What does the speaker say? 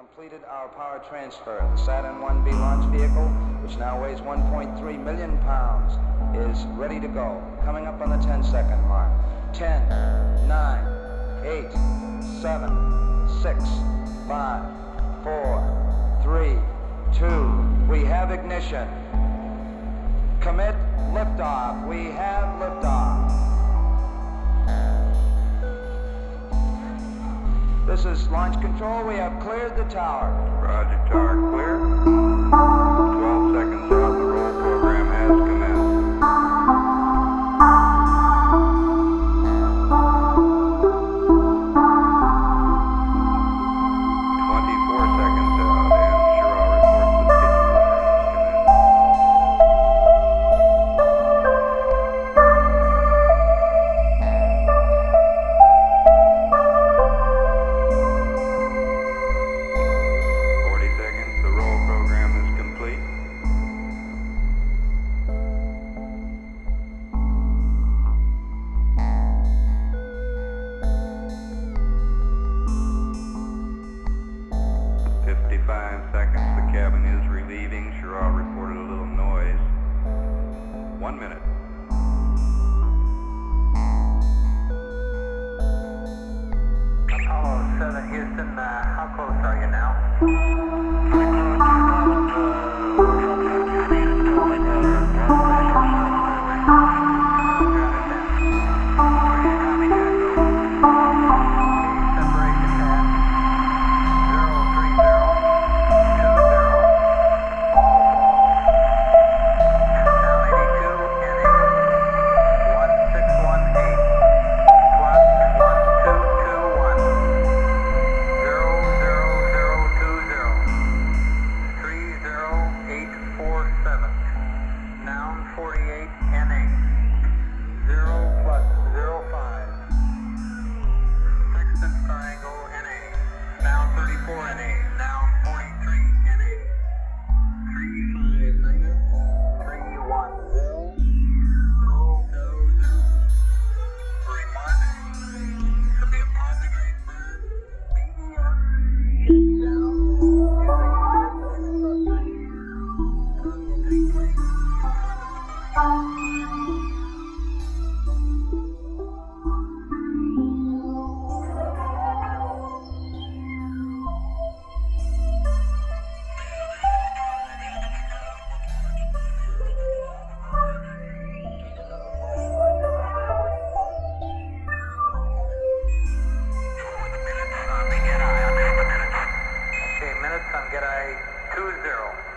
completed our power transfer. The Saturn 1B launch vehicle, which now weighs 1.3 million pounds, is ready to go. Coming up on the 10 second mark. 10, 9, 8, 7, 6, 5, 4, 3, 2. We have ignition. Commit liftoff. We This is launch control. We have cleared the tower. Roger, tower clear. minute. Jedi 20.